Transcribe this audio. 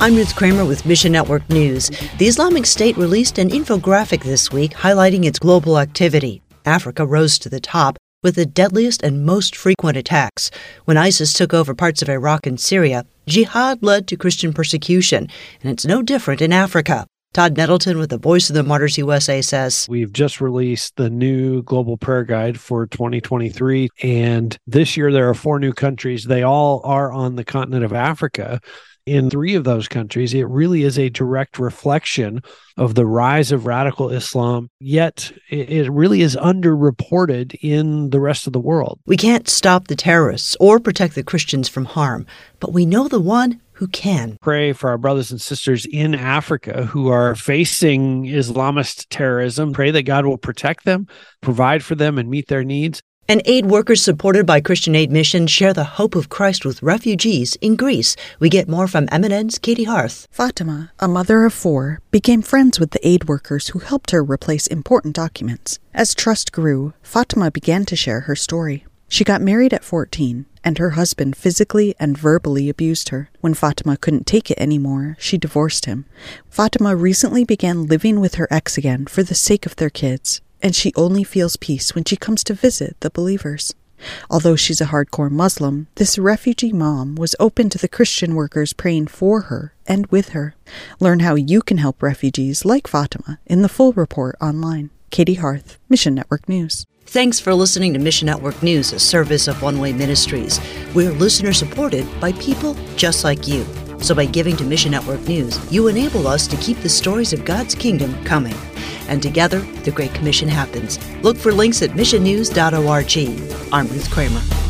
I'm Ruth Kramer with Mission Network News. The Islamic State released an infographic this week highlighting its global activity. Africa rose to the top with the deadliest and most frequent attacks. When ISIS took over parts of Iraq and Syria, jihad led to Christian persecution, and it's no different in Africa. Todd Nettleton with the Voice of the Martyrs USA says We've just released the new Global Prayer Guide for 2023. And this year there are four new countries. They all are on the continent of Africa in three of those countries, it really is a direct reflection of the rise of radical Islam, yet it really is underreported in the rest of the world. We can't stop the terrorists or protect the Christians from harm, but we know the one who can. Pray for our brothers and sisters in Africa who are facing Islamist terrorism. Pray that God will protect them, provide for them, and meet their needs. And aid workers supported by Christian Aid Mission share the hope of Christ with refugees in Greece. We get more from MNN's Katey Hearth. Fatima, a mother of four, became friends with the aid workers who helped her replace important documents. As trust grew, Fatima began to share her story. She got married at 14, and her husband physically and verbally abused her. When Fatima couldn't take it anymore, she divorced him. Fatima recently began living with her ex again for the sake of their kids and she only feels peace when she comes to visit the believers. Although she's a hardcore Muslim, this refugee mom was open to the Christian workers praying for her and with her. Learn how you can help refugees like Fatima in the full report online. Katey Hearth, Mission Network News. Thanks for listening to Mission Network News, a service of One Way Ministries. We're listener supported by people just like you. So by giving to Mission Network News, you enable us to keep the stories of God's kingdom coming and together the Great Commission happens. Look for links at missionnews.org. I'm Ruth Kramer.